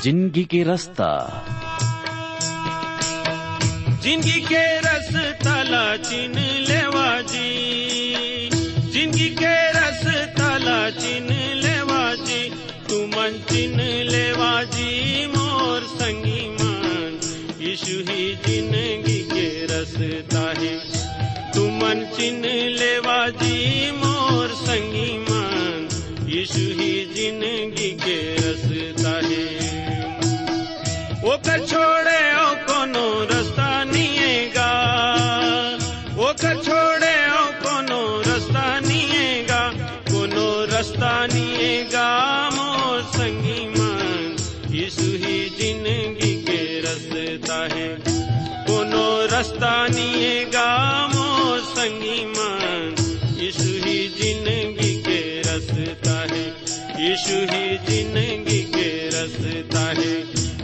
ज़िंदगी के रास्ता। ज़िंदगी के रस तला चिन लेवा जी ज़िंदगी के रस तला चिन लेवा जी तू मन चिन लेवा जी मोर संगी मान। यीशु ही ज़िंदगी के रसता है। तू मन चिन लेवा जी मोर संगी मान। यीशु ही ज़िंदगी के रसता है ओकर छोड़े ओ कोनो रास्ता निएगा? ओकर छोड़े ओ कोनो रास्ता निएगा? कोनो रास्ता निएगा? मोर संगी मन यीशु ही ज़िंदगी के रास्ता है। कोनो रास्ता निएगा? मोर संगी मन यीशु ही ज़िंदगी के रास्ता है। यीशु ही ज़िंदगी के रास्ता है।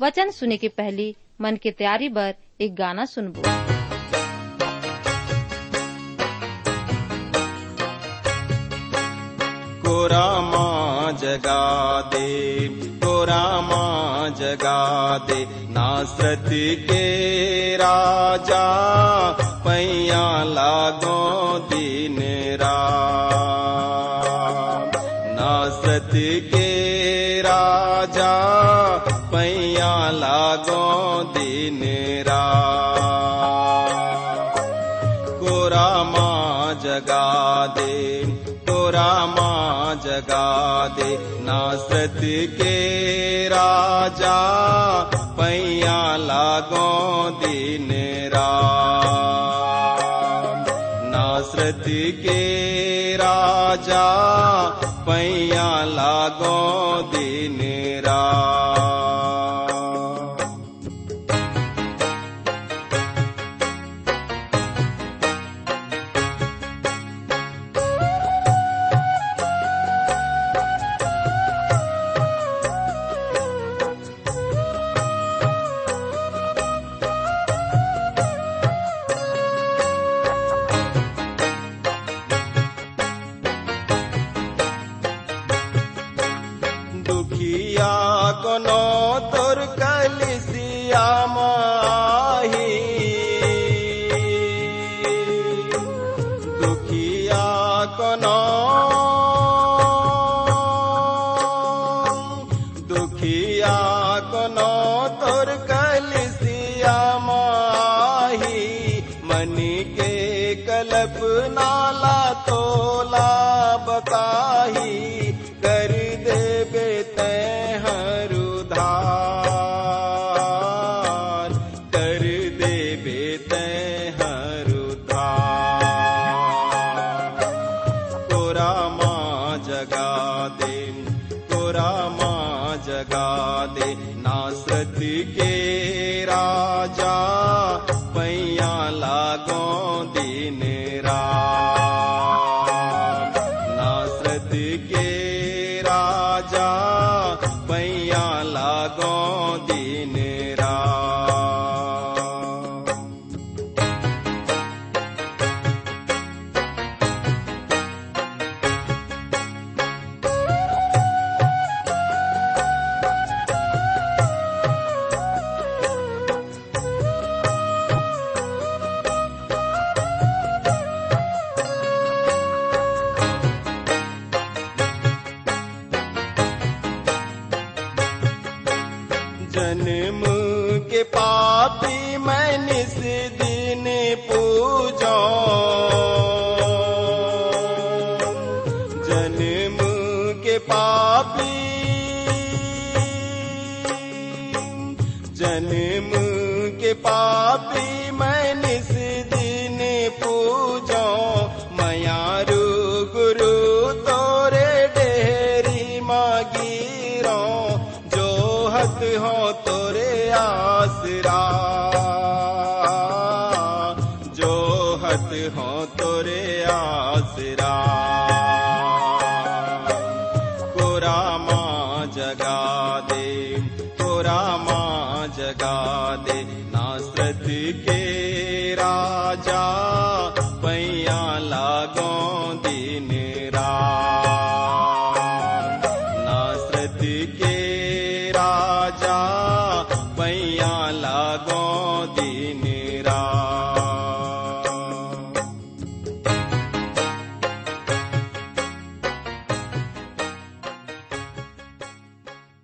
वचन सुने के पहली मन की तैयारी बर एक गाना सुनबो। जगा दे कोरा माँ जगा दे, नासरत के राजा, पैया लागो दिन रात लागो दिन रात। कोरा माँ जगा दे कोरा माँ जगा दे, नासरत के राजा। पैया लागो दिन रात। नासरत के राजा, पैया लागो दिन राजा जन्म के पापी मैं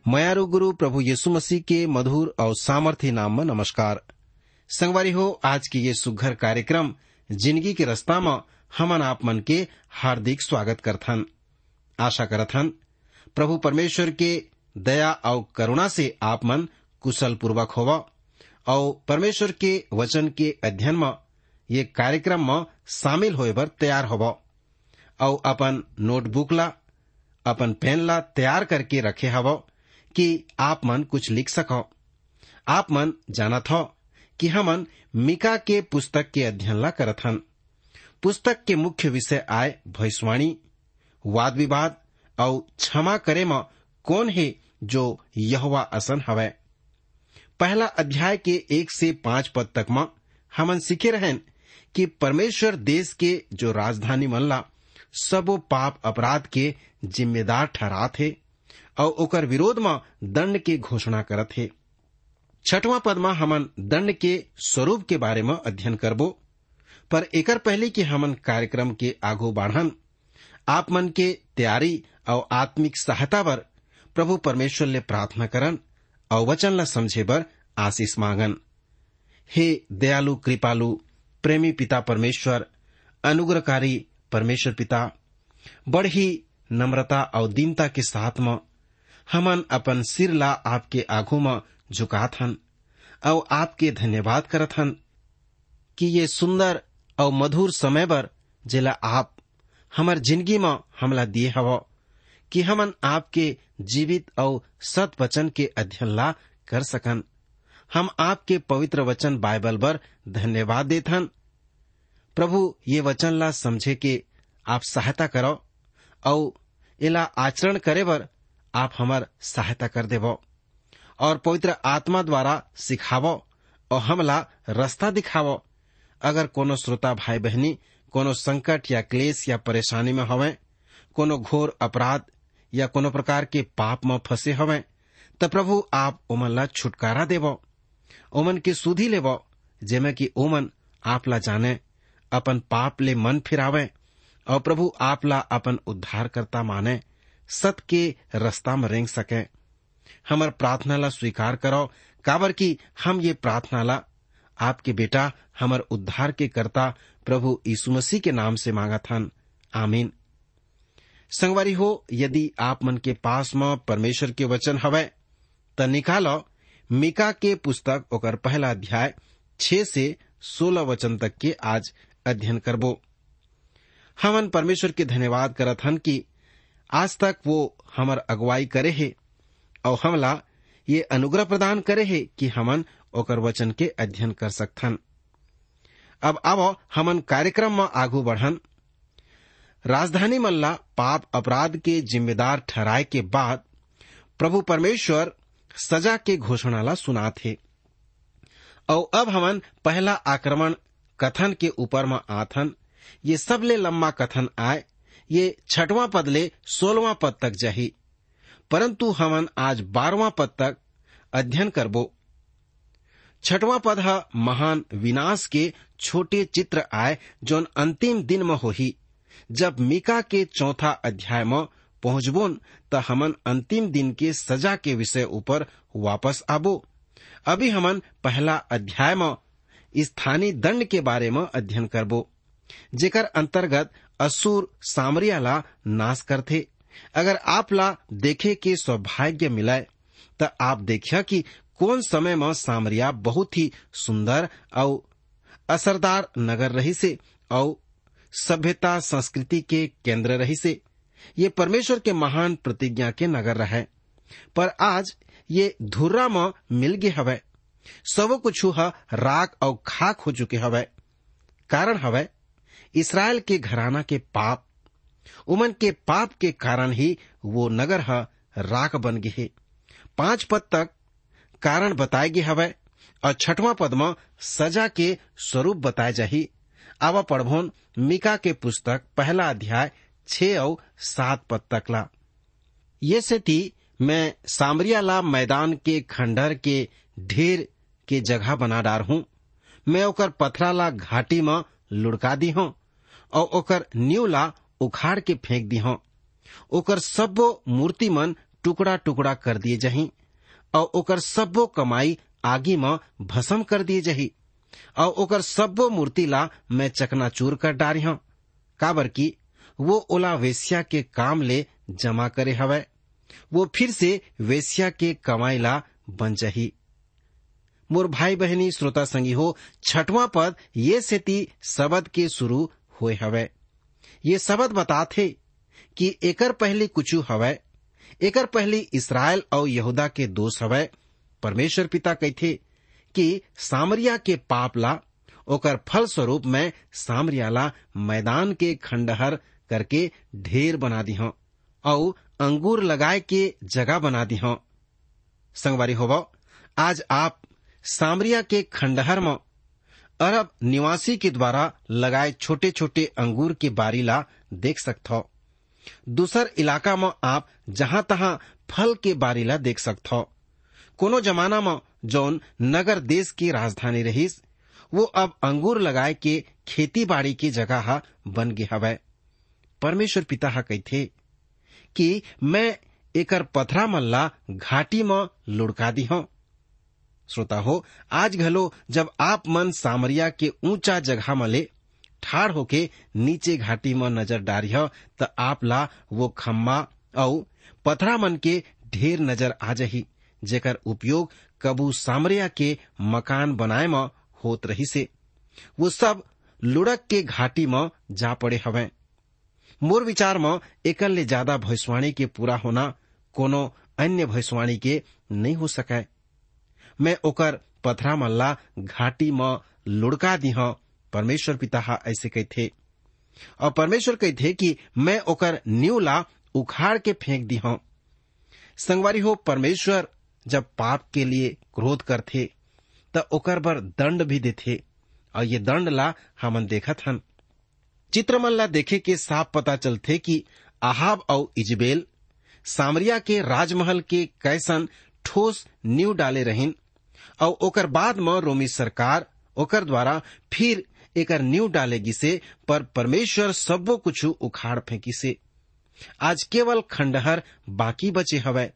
मयारू गुरु प्रभु यीशु मसीह के मधुर और सामर्थ्य नाम में नमस्कार। संगवारी हो, आज की ये सुघर कार्यक्रम, ज़िंदगी के रस्ता में हमन आप मन के हार्दिक स्वागत करथन। आशा करथन, प्रभु परमेश्वर के दया और करुणा से आप मन कुशल पूर्वक होव और परमेश्वर के वचन के अध्ययन में, ये कार्यक्रम में शामिल होए बर तैयार होव और अपन नोटबुक ला अपन पेन ला तैयार करके रखे हव। कि आप मन कुछ लिख सको। आप मन जानत हो कि हमन मिका के पुस्तक के अध्ययन ला करत हन। पुस्तक के मुख्य विषय आय भविष्यवाणी, वाद विवाद और क्षमा करे में कौन है जो यहवा असन हवै। पहला अध्याय के एक से पाँच पद तक में हमन सीखे रहन कि परमेश्वर देश के जो राजधानी मनला, सबो पाप अपराध के जिम्मेदार ठहरा है। और ओकर विरोध में दंड के घोषणा करत हे। छठवां पद में हमन दंड के स्वरूप के बारे में अध्ययन करबो। पर एकर पहले कि हमन कार्यक्रम के आगू बढ़न, आप मन के तैयारी और आत्मिक सहायता पर प्रभु परमेश्वर ले प्रार्थना करन और वचन ला समझे बर आशीष मांगन। हे दयालु, कृपालु, प्रेमी पिता परमेश्वर, अनुग्रहकारी परमेश्वर पिता बड़ी नम्रता और दीनता के साथ में हमन अपन सिर ला आपके आगू में झुकात हन और आपके धन्यवाद करत हन कि ये सुंदर और मधुर समय बर जेला आप हमर ज़िंदगी में हमला दिए हव, कि हमन आपके जीवित और सत वचन के अध्ययन ला कर सकन। हम आपके पवित्र वचन बाइबल बर धन्यवाद देथन प्रभु, ये वचन ला समझे के आप सहायता करो और इला आचरण करे बर आप हमार सहायता कर देवो, और पवित्र आत्मा द्वारा सिखावो, और हमला रास्ता दिखावो। अगर कोनो श्रोता भाई बहनी कोनो संकट या क्लेश या परेशानी में हवे, कोनो घोर अपराध या कोनो प्रकार के पाप में फंसे हवे तो प्रभु आप ओमन ला छुटकारा देवो, ओमन के सुधी लेवो, जेमे कि ओमन आप ला जाने, अपन पाप ले मन फिरावे, और प्रभु आप ला अपन उद्धारकर्ता माने। सत के रास्ता में रेंग सके। हमर प्रार्थना ला स्वीकार करो काबर की हम ये प्रार्थना ला आपके बेटा, हमर उद्धार के कर्ता, प्रभु यीशु मसीह के नाम से मांगा थन। आमीन। संगवारी हो, यदि आप मन के पास में परमेश्वर के वचन हवे, त निकालो। मिका के पुस्तक, ओकर पहला अध्याय, छह से सोलह वचन तक के आज अध्ययन करबो। हमन परमेश्वर के धन्यवाद करत हन कि आज तक वो हमर अगुवाई करे है, और हमला ये अनुग्रह प्रदान करे है कि हमन ओकर वचन के अध्ययन कर सकथन। अब अब हमन कार्यक्रम में आगू बढ़न। राजधानी मल्ला पाप अपराध के जिम्मेदार ठहराए के बाद प्रभु परमेश्वर सजा के घोषणा ला सुना थे और अब हमन पहला आक्रमण कथन के ऊपर में आथन। ये सबले लंबा कथन आए ये छठवां पद ले सोलवा पद तक जही। परंतु हमन आज बारहवां पद तक अध्ययन करबो। छठवां पद ह महान विनाश के छोटे चित्र आए, जोन अंतिम दिन में होही। जब मिका के चौथा अध्याय में पहुंचबोन, त हमन अंतिम दिन के सजा के विषय ऊपर वापस आबो। अभी हमन पहला अध्याय में स्थानीय दंड के बारे में अध्ययन करबो। जेकर अंतर्गत असुर सामरिया ला नाश करथे। अगर आप ला देखे के सौभाग्य मिलाए त आप देखिया कि कौन समय में सामरिया बहुत ही सुंदर और असरदार नगर रही से और सभ्यता संस्कृति के केंद्र रही से ये परमेश्वर के महान प्रतिज्ञा के नगर रहे। पर आज ये धुर्रा में मिल गए हवे। सब कुछ ह राख और खाक हो चुके हवै। कारण हवै इसराइल के घराना के पाप, उमन के पाप के कारण ही वो नगर ह राख बन गे हे। पाँच पद तक कारण बताए गे हवै और छठवां पद में सजा के स्वरूप बताए जाही। आवा पढ़भोन मिका के पुस्तक पहला अध्याय छह और सात पद तक ला। ये सेती मैं सामरिया ला मैदान के खंडहर के ढेर के जगह बना डार हूँ। मैं ओकर पथरा ला घाटी में लुढ़का दी हूँ। और ओकर नींव ला उखाड़ के फेंक दी हूँ ओकर सब्बो मूर्ति मन टुकड़ा टुकड़ा कर दिए जही, और ओकर सब्बो कमाई आगी में भस्म कर दिए जही, और ओकर सब्बो मूर्ति ला मैं चकनाचूर कर डारी हूँ काबर की वो ओला वेश्या के काम ले जमा करे हवै, वो फिर से वेश्या के कमाई ला बन जही। मोर भाई बहनी श्रोता संगी हो, छठवां पद ये सेती शबद के शुरू हुए हवै। ये शबद बताथे कि एकर पहले कुछ हवै, एकर पहले इसराइल और यहूदा के दोष हवै। परमेश्वर पिता कहथे कि सामरिया के पाप ला ओकर फल स्वरूप में सामरिया ला मैदान के खंडहर करके ढेर बना दी हूँ और अंगूर लगाए के जगह बना दी हूँ संगवारी होब आज आप सामरिया के खंडहर में अरब निवासी के द्वारा लगाए छोटे छोटे अंगूर के बारी ला देख सकते हो दूसर इलाका में आप जहाँ तहां फल के बारी ला देख सकते हो कोनो जमाना में जौन नगर देश की राजधानी रहीस, वो अब अंगूर लगाए के खेती बाड़ी की जगह हा बन गए हवै। परमेश्वर पिता हा कहथे कि मैं एकर पथरा मल्ला घाटी में लुढ़का दी हूँ। श्रोता हो, आज घलो जब आप मन सामरिया के ऊँचा जगह में ले, ठाड़ होके नीचे घाटी में नज़र डारी हो तो आप ला वो खम्मा और पथरा मन के ढेर नज़र आ जही, जेकर उपयोग कबू सामरिया के मकान बनाए में होत रही से वो सब लुढ़क के घाटी में जा पड़े हवे। मोर विचार में एकल ले ज़्यादा भविष्यवाणी के पूरा होना कोनो अन्य भविष्यवाणी के नहीं हो सके। मैं ओकर पथरा मल्ला घाटी में दी हूँ परमेश्वर पिता हा ऐसे कहथे और परमेश्वर कहथे कि मैं ओकर न्यू ला उखाड़ के फेंक दी हूँ संगवारी हो परमेश्वर, जब पाप के लिए क्रोध करथे, त ओकर बर दंड भी देथे, और ये दंड ला हमन देखत हन। चित्रमन ला देखे के साफ़ पता चलथे कि आहाब और इजबेल सामरिया के राजमहल के कैसन ठोस न्यू डाले रहिन। और ओकर बाद में रोमी सरकार ओकर द्वारा फिर एकर नींव डालेगी से, पर परमेश्वर सबो कुछ उखाड़ फेंकी से। आज केवल खंडहर बाकी बचे हवै।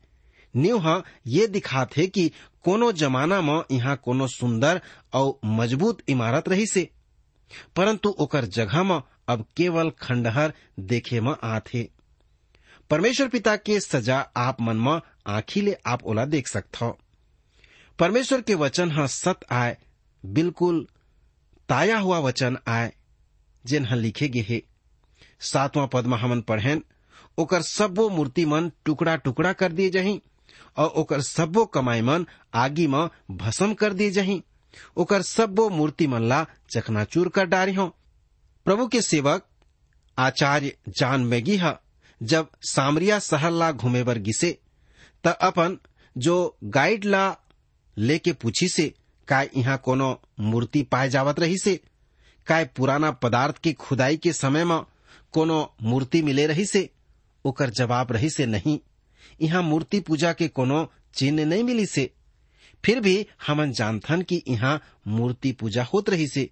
नींव ह ये दिखाथे कि कोनो जमाना में यहाँ कोनो सुंदर और मज़बूत इमारत रही से। परंतु ओकर जगह में अब केवल खंडहर देखे में आथे। परमेश्वर पिता के सजा आप मन में आखी ले आप ओला देख सकते परमेश्वर के वचन ह सत आय बिल्कुल ताया हुआ वचन आय जिन ह लिखे गे हे। सातवां पद में हमन पढ़ेन, ओकर सबो मूर्ति मन टुकड़ा टुकड़ा कर दिए जही, और ओकर सब्बो कमाई मन आगी में भस्म कर दिए जही। ओकर सब्बो मूर्ति मन ला चकनाचूर कर डारी हो। प्रभु के सेवक आचार्य जान मैगी हा, जब सामरिया शहर ला घूमे बर गिसे, त अपन जो गाइड ला लेके पूछी से काय यहाँ कोनो मूर्ति पाए जावत रही से काय पुराना पदार्थ की खुदाई के समय में कोनो मूर्ति मिले रही से ओकर जवाब रही से नहीं। यहाँ मूर्ति पूजा के कोनो चिन्ह नहीं मिली से फिर भी हमन जानथन कि यहाँ मूर्ति पूजा होत रही से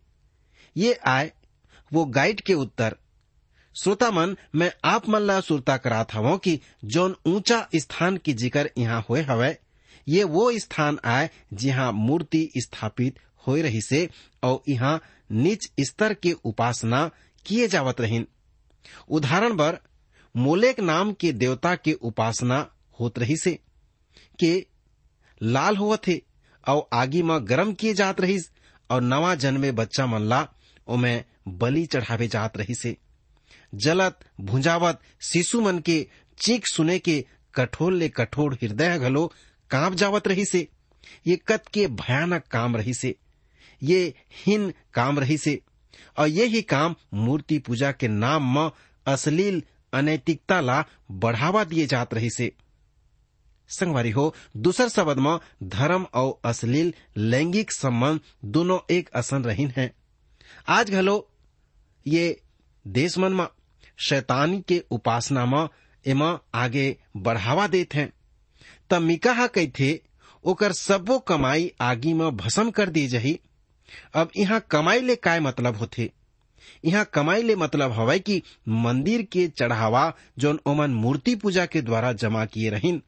ये आय, वो गाइड के उत्तर। श्रोता मन, मैं आप मन ला सुरता करात हवो कि जौन ऊँचा स्थान की ज़िक्र यहाँ हुए हवै ये वो स्थान आय जहाँ मूर्ति स्थापित हो रही से और यहाँ नीच स्तर के उपासना किए जावत रहीन। उदाहरण बर, मोलेक नाम के देवता के उपासना होत रही से के लाल हुआ थे और आगी में गरम किए जात रहीस और नवा जन्मे बच्चा मन ला ओमे बलि चढ़ावे जात रही से जलत, भुंजावत, शिशु मन के चीख सुने के कठोर ले कठोर हृदय घलो काँप जावत रही से। ये कत के भयानक काम रही से। ये हीन काम रही से। और ये ही काम मूर्ति पूजा के नाम में अश्लील अनैतिकता ला बढ़ावा दिए जात रही से। संगवारी हो, दूसर शब्द में धर्म और अश्लील लैंगिक संबंध दोनों एक असन रहीन है। आज घलो ये देश मन में शैतानी के उपासना में एमा आगे बढ़ावा देते हैं। तब मिकाहा कहथे ओकर सबो कमाई आगी में भस्म कर दी जही। अब यहाँ कमाई ले काय मतलब होथे? यहाँ कमाई ले मतलब हवय कि मंदिर के चढ़ावा जोन ओमन मूर्ति पूजा के द्वारा जमा किए रहीन।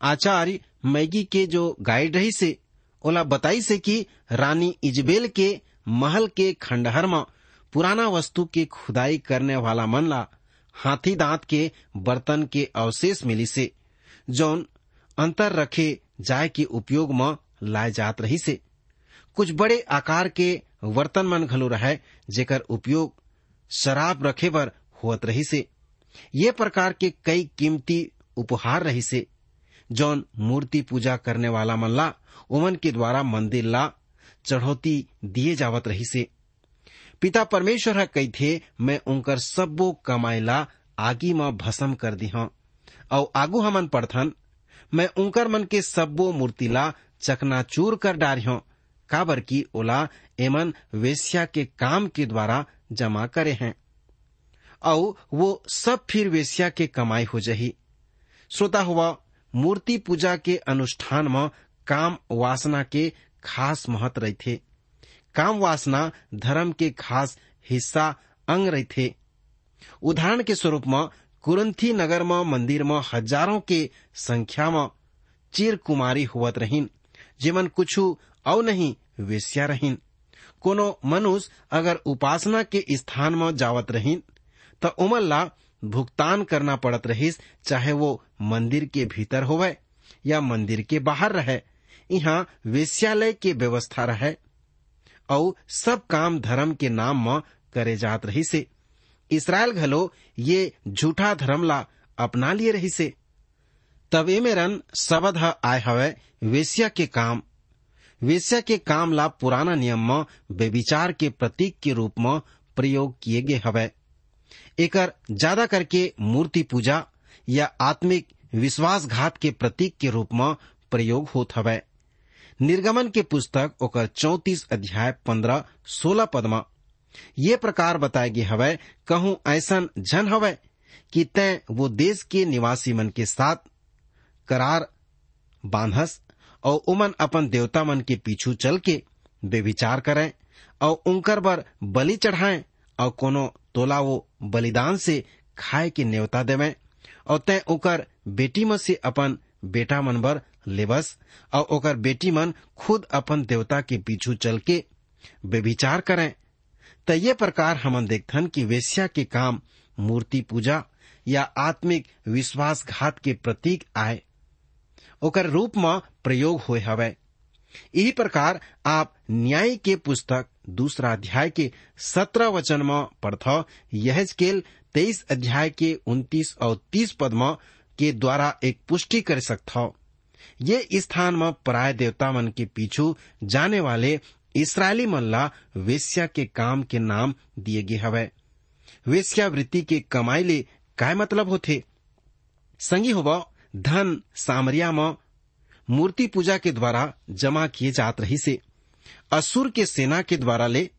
आचार्य मैगी के जो गाइड रही से, ओला बताई से कि रानी इजबेल के महल के खंडहर में पुराना वस्तु के खुदाई करने वाला मन ला हाथी दांत के बर्तन के अवशेष मिली से, जौन अंतर रखे जाय के उपयोग में लाए जात रही से कुछ बड़े आकार के बर्तन मन घलो रहे जेकर उपयोग शराब रखे बर होत रही से ये प्रकार के कई कीमती उपहार रही से जौन मूर्ति पूजा करने वाला मन ला, ओमन के द्वारा मंदिर ला चढ़ौती दिए जावत रही से पिता परमेश्वर ह कही थे, मैं उनकर सबो कमाई ला आगी में भस्म कर दी हूँ और आगू हमन पढ़थन मैं उनकर मन के सब्बो मूर्ति ला चकनाचूर कर डारी हूँ। काबर की ओला एमन वेश्या के काम के द्वारा जमा करे हैं। और वो सब फिर वेश्या के कमाई हो जही। श्रोता हुआ, मूर्ति पूजा के अनुष्ठान में काम वासना के खास महत्व रही थे काम वासना धर्म के खास हिस्सा अंग रही थे उदाहरण के स्वरूप में में हज़ारों के संख्या में चिर कुमारी हुवत रहीन जीवन कुछु औ नहीं वेश्या रहीन। कोनो मनुष्य अगर उपासना के स्थान में जावत रहीन तो उमर ला भुगतान करना पड़त रहीस, चाहे वो मंदिर के भीतर होवे या मंदिर के बाहर रहे। यहाँ वेश्यालय के व्यवस्था रहे और सब काम धर्म के नाम में करे जात रही से इसराइल घलो ये झूठा धर्म ला अपना लिए रही से तब ए मेरन शब्द आय हवे वेश्या के काम। वेश्या के काम ला पुराना नियम में व्यविचार के प्रतीक के रूप में प्रयोग किए गए हवे। एकर ज़्यादा करके मूर्ति पूजा या आत्मिक विश्वासघात के प्रतीक के रूप में प्रयोग होत हवे। निर्गमन के पुस्तक ओकर चौतीस अध्याय पंद्रह सोलह पद में ये प्रकार बताए गए हवे, कहूँ ऐसा जन हवे कि तय वो देश के निवासी मन के साथ करार बांधस और उमन अपन देवता मन के पीछू चल के बेविचार करें और उनकर बर बलि चढ़ाएँ और कोनो तोला वो बलिदान से खाए के न्योता देवे और तय ओकर बेटी मन से अपन बेटा मन बर लेबस और ओकर बेटी मन खुद अपन देवता के पीछू चल के बेविचार करें। त ये प्रकार हमन देखथन कि वेश्या के काम मूर्ति पूजा या आत्मिक विश्वासघात के प्रतीक आए। ओकर रूप में प्रयोग हुए हवे। यही प्रकार आप न्याय के पुस्तक दूसरा अध्याय के सत्रह वचन में पढ़थ। यह स्केल तेईस अध्याय के उन्तीस और तीस पद में के द्वारा एक पुष्टि कर सकता ये स्थान में पराय देवता मन के पीछू जाने वाले इसराइली मल्ला वेश्या के काम के नाम दिए गए हवे। वेश्यावृत्ति के कमाई ले काय मतलब होथे? संगी होवा धन सामरिया में मूर्ति पूजा के द्वारा जमा किए जात रही से असुर के सेना के द्वारा ले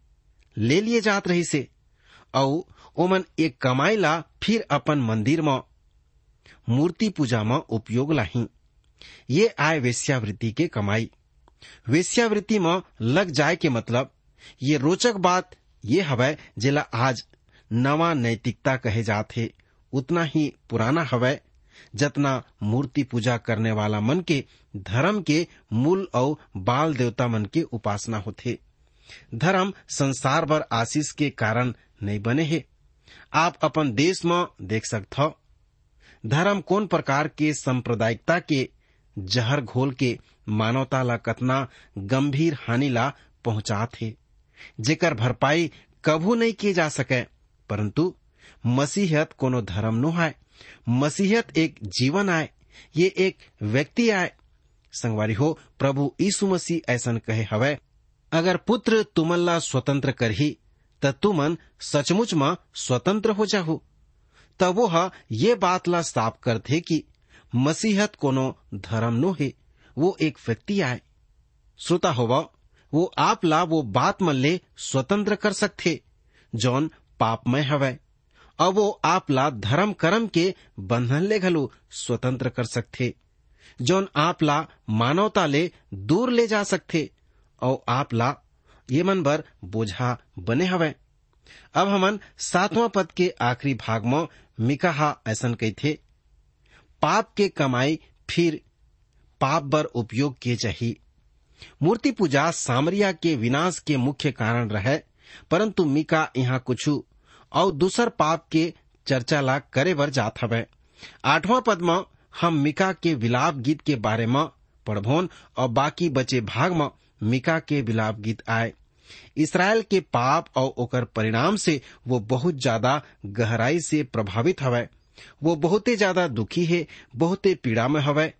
ले लिए जात रही से और ओमन एक कमाई ला फिर अपन मंदिर में मूर्ति पूजा में उपयोग लाही। ये आय वेश्यावृत्ति के कमाई। वेश्यावृत्ति में लग जाए के मतलब ये रोचक बात ये हवै जिला आज नवा नैतिकता कहे जाते उतना ही पुराना हवै, जतना मूर्ति पूजा करने वाला मन के, धर्म के मूल और बाल देवता मन के उपासना होथे। धर्म संसार भर आशीष के कारण नहीं बने है। आप अपन देश में देख सकते हो धर्म कौन प्रकार के सांप्रदायिकता के जहर घोल के मानवता ला कतना गंभीर हानि ला पहुँचा थे जेकर भरपाई कभू नहीं किए जा सके, परंतु मसीहत कोनो धर्म नु है मसीहत एक जीवन आए, ये एक व्यक्ति आए। संगवारी हो, प्रभु यीशु मसीह ऐसन कहे हवे, अगर पुत्र तुमन ला स्वतंत्र करही, त तुमन सचमुच में स्वतंत्र हो जाहु। तब वो ये बात ला साफ़ करथे कि मसीहत कोनो धर्म नो है वो एक व्यक्ति आए। श्रोता होवा, वो आप ला वो बात मन ले स्वतंत्र कर सकथे, जौन पापमय हवय अब वो आप ला धर्म कर्म के बंधन ले घलो स्वतंत्र कर सकथे, जौन आप ला मानवता ले दूर ले जा सकते और आप ला ये मन बर बोझा बने हवय अब हमन सातवां पद के आखिरी भाग में मिकाहा ऐसन कही थे पाप के कमाई फिर पाप बर उपयोग किए चाहिए मूर्ति पूजा सामरिया के विनाश के मुख्य कारण रहे, परंतु मिका यहाँ कुछ और दूसर पाप के चर्चा ला करे बर जात हवे। आठवां पद में हम मिका के विलाप गीत के बारे में पढ़भोन और बाकी बचे भाग में मिका के विलाप गीत आए। इसराइल के पाप और ओकर परिणाम से वो बहुत ज़्यादा गहराई से प्रभावित हवय वो बहुत ही ज़्यादा दुखी है, बहुते पीड़ा में हवय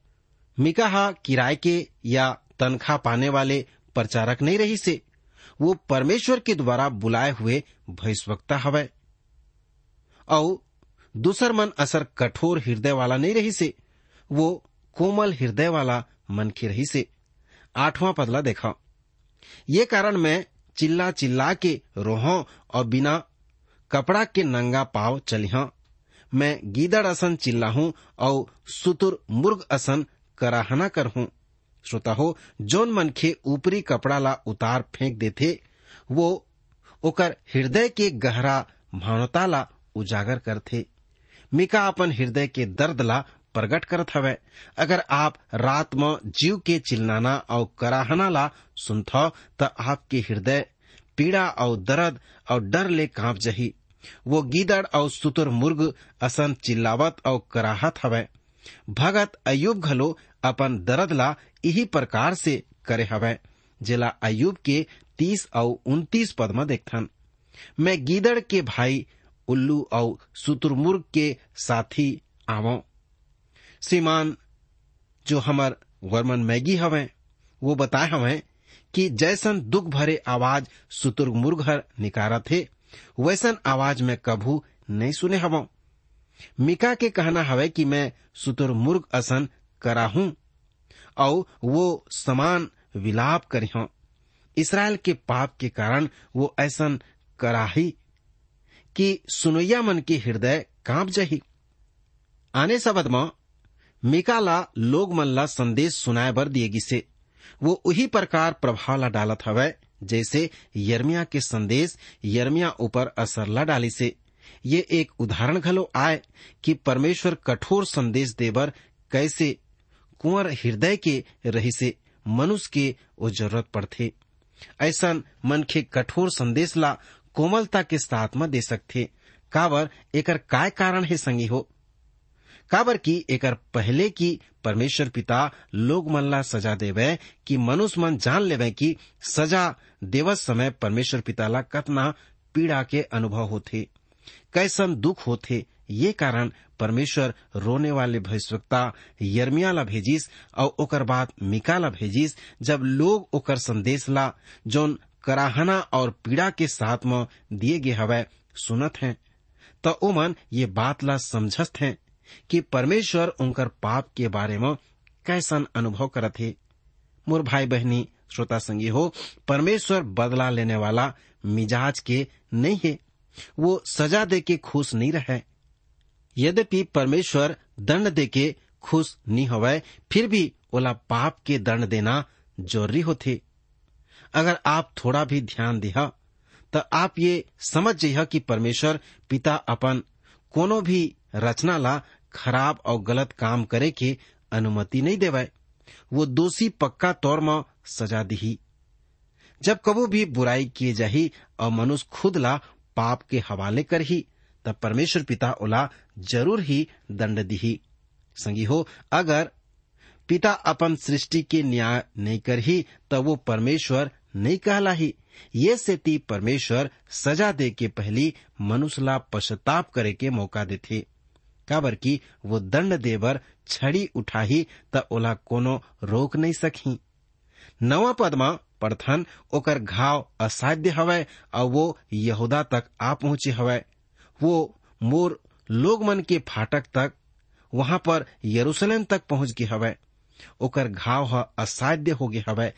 मिकाहा किराए के या तनख्वाह पाने वाले प्रचारक नहीं रही से, वो परमेश्वर के द्वारा बुलाए हुए भविष्यवक्ता हवय और दूसर मन असर कठोर हृदय वाला नहीं रही से, वो कोमल हृदय वाला मन की रही से। आठवां पदला देखा। ये कारण मैं चिल्ला चिल्ला के रोहों और बिना कपड़ा के नंगा पाव चलिहा मैं गीदड़ असन चिल्ला हूँ और सुतुर मुर्ग असन कराहना कर हूँ श्रोता हो जोन मनखे ऊपरी कपड़ा ला उतार फेंक देथे, वो ओकर हृदय के गहरा भावनता ला उजागर करथे। मिका अपन हृदय के दर्द ला प्रकट करत हवै। अगर आप रात में जीव के चिल्लाना और कराहना ला सुनथ, त आपके हृदय पीड़ा और दर्द और डर ले काँप जही। वो गीदड़ और सुतुर मुर्ग असन चिल्लावत और कराहत हवै। भगत अयुब घलो अपन दर्द ला यही प्रकार से करे हवै, जेला अयुब के तीस और उन्तीस पद में देखथन। मैं गीदड़ के भाई उल्लू और सुतुरमुर्ग के साथी आवो। श्रीमान, जो हमर वर्मन मैगी हवे, वो बताए हवे कि जैसन दुख भरे आवाज़ सुतुरमुर्ग हर निकारा थे वैसन आवाज़ में कभू नहीं सुने हवो। मिका के कहना हवे कि मैं सुतुरमुर्ग असन करा हूँ और वो समान विलाप करी इसराइल के पाप के कारण वो ऐसन कराही कि सुनैया मन के हृदय काँप जही। आने शब्द में मिकाला लोग मन ला संदेश सुनाए बर दिएगी से वो उही प्रकार प्रभाव ला डालत हवै। जैसे यर्मिया के संदेश यर्मिया ऊपर असर ला डाली से। ये एक उदाहरण घलो आए कि परमेश्वर कठोर संदेश देबर कैसे कुंवर हृदय के रही से मनुष्य के वो ज़रूरत पड़थे। ऐसा मन के कठोर संदेश ला कोमलता के साथ में दे सकथे। काबर एकर काय कारण है संगी हो? काबर की एकर पहले की परमेश्वर पिता लोग मन ला सजा देवे कि मनुष्य मन जान लेवे कि सजा देवत समय परमेश्वर पिता ला कतना पीड़ा के अनुभव होथे, कैसन दुख होथे, ये कारण परमेश्वर रोने वाले भविष्यवक्ता यर्मिया ला भेजिस और ओकर बाद मिका ला भेजिस, जब लोग ओकर संदेश ला, जोन कराहना और पीड़ा के साथ में दिए गे हवै, सुनत हैं। तो ओमन ये बात ला समझत हैं। कि परमेश्वर उनकर पाप के बारे में कैसन अनुभव करत है। मोर भाई बहनी श्रोता संगी हो, परमेश्वर बदला लेने वाला मिजाज के नहीं है। वो सजा दे के खुश नहीं रहे। यद्यपि परमेश्वर दंड दे के खुश नहीं होवे, फिर भी ओला पाप के दंड देना ज़रूरी होते अगर आप थोड़ा भी ध्यान दिया तो आप ये समझ जइह कि परमेश्वर पिता अपन कोनो भी रचना ला खराब और गलत काम करे के अनुमति नहीं देवे। वो दोषी पक्का तौर में सजा दी जब कबो भी बुराई किए जाही और मनुष्य खुद ला पाप के हवाले कर ही तब परमेश्वर पिता ओला ज़रूर ही दंड दी संगी हो, अगर पिता अपन सृष्टि के न्याय नहीं कर ही तब वो परमेश्वर नहीं कहला ही ये सेती परमेश्वर सजा दे के पहली मनुष्य ला पश्चाताप करे के मौका देते काबर की वो दंड देबर छड़ी उठाही त ओला कोनो रोक नहीं सकी नवा पद में प्रथन ओकर घाव असाध्य हवय और वो यहूदा तक आ पहुँचे हवय वो मोर लोग मन के फाटक तक, वहाँ पर यरूशलेम तक पहुँच गए हवय ओकर घाव ह असाध्य हो गए हवय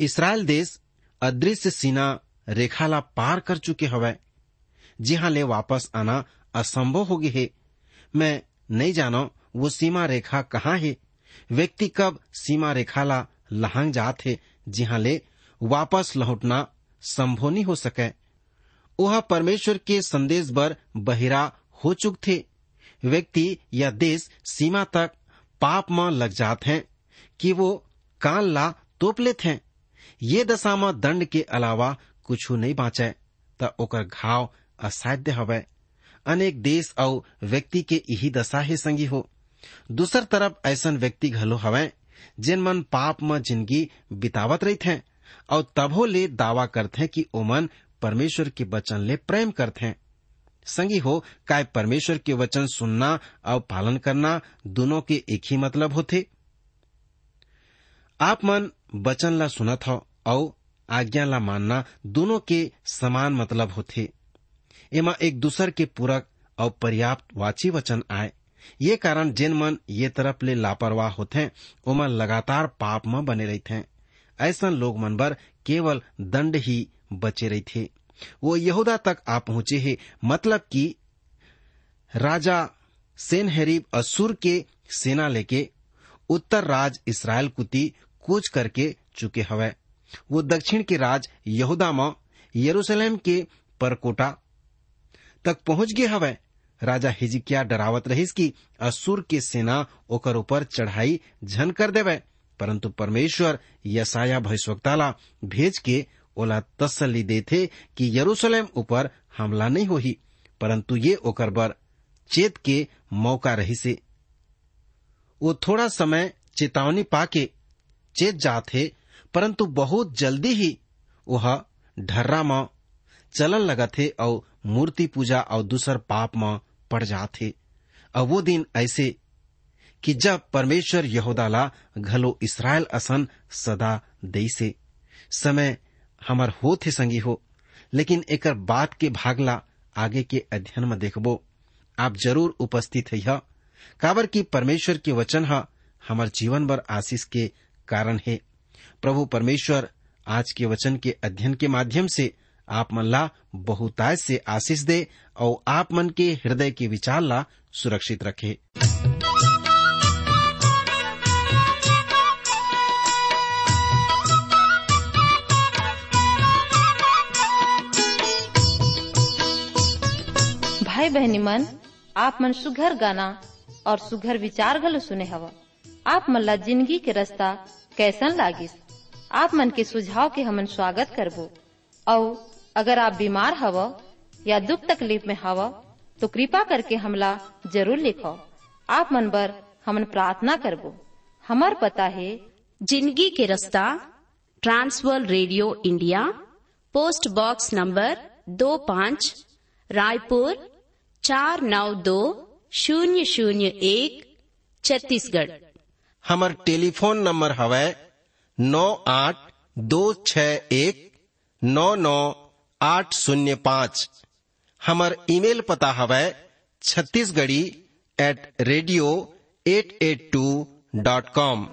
इसराइल देश अदृश्य सीना रेखा ला पार कर चुके हवय जिहा ले वापस आना असंभव हो गए है। मैं नहीं जानो वो सीमा रेखा कहाँ है? व्यक्ति कब सीमा रेखा ला लहांग जात? जिहां ले वापस लौटना संभव नहीं हो सके। वह परमेश्वर के संदेश बर बहिरा हो चुक थे व्यक्ति या देश सीमा तक पाप में लग जाते हैं कि वो कान ला तोप लेते हैं। ये दशा में दंड के अलावा कुछ नहीं बाँचे, त ओकर घाव असाध्य हवय अनेक देश और व्यक्ति के यही दशा है संगी हो। दूसर तरफ़ ऐसन व्यक्ति घलो हवय जिन मन पाप में ज़िंदगी बितावत रही थे और तभो ले दावा करते हैं कि ओमन परमेश्वर के वचन ले प्रेम करते हैं। संगी हो, काय परमेश्वर के वचन सुनना और पालन करना दोनों के एक ही मतलब होते आप मन वचन ला सुनत हो और आज्ञा ला मानना दोनों के समान मतलब होते एमा एक दूसर के पूरक और पर्याप्त वाची वचन आए ये कारण जिन मन ये तरफ़ ले लापरवाह होते ओमन लगातार पाप में बने रहते हैं ऐसा लोग मन बर केवल दंड ही बचे रही थे वो यहूदा तक आ पहुँचे है मतलब कि राजा सेनहेरीब असुर के सेना लेके उत्तर राज इसराइल कुती कूच करके चुके हवै वो दक्षिण के राज यहूदा में यरूशलेम के परकोटा तक पहुँच गए हवै। राजा हिजकिया डरावत रहीस कि असुर के सेना ओकर ऊपर चढ़ाई झन कर देवे। परंतु परमेश्वर यसाया भविष्यवक्ताला भेज के ओला तसल्ली देथे कि यरूशलेम ऊपर हमला नहीं होही, परंतु ये ओकर बर चेत के मौका रही से वो थोड़ा समय चेतावनी पाके चेत जाते परंतु बहुत जल्दी ही वह ढर्रा में चलन लगा थे और मूर्ति पूजा और दूसर पाप में पड़ जाते और वो दिन ऐसे कि जब परमेश्वर यहोदाला घलो इसराइल असन सदा दई से समय हमर हो थे संगी हो, लेकिन एकर बात के भागला आगे के अध्ययन में देखबो। आप ज़रूर उपस्थित है काबर की परमेश्वर के वचन है हमार जीवन भर आशीष के कारण है। प्रभु परमेश्वर आज के वचन के अध्ययन के माध्यम से आप मन ला बहुताय से आशीष दे और आप मन के हृदय के विचार ला सुरक्षित रखे। भाई बहनी मन, आप मन सुघर गाना और सुघर विचार घलो सुने हवा। आप मन ला ज़िंदगी के रास्ता कैसन लागिस? आप मन के सुझाव के हमन स्वागत करबो। और अगर आप बीमार हव या दुख तकलीफ़ में हव तो कृपा करके हमला ज़रूर लिखो। आप मन बर हमन प्रार्थना करबो। हमार पता है ज़िंदगी के रास्ता transworld radio India post box number दो पाँच रायपुर चार नौ दो शून्य शून्य एक छत्तीसगढ़। हमार टेलीफोन नंबर हवा नौ आठ दो छ एक नौ नौ आठ शून्य पाँच। हमार ईमेल पता हवै Chhattisgarhi at radio at eight two dot com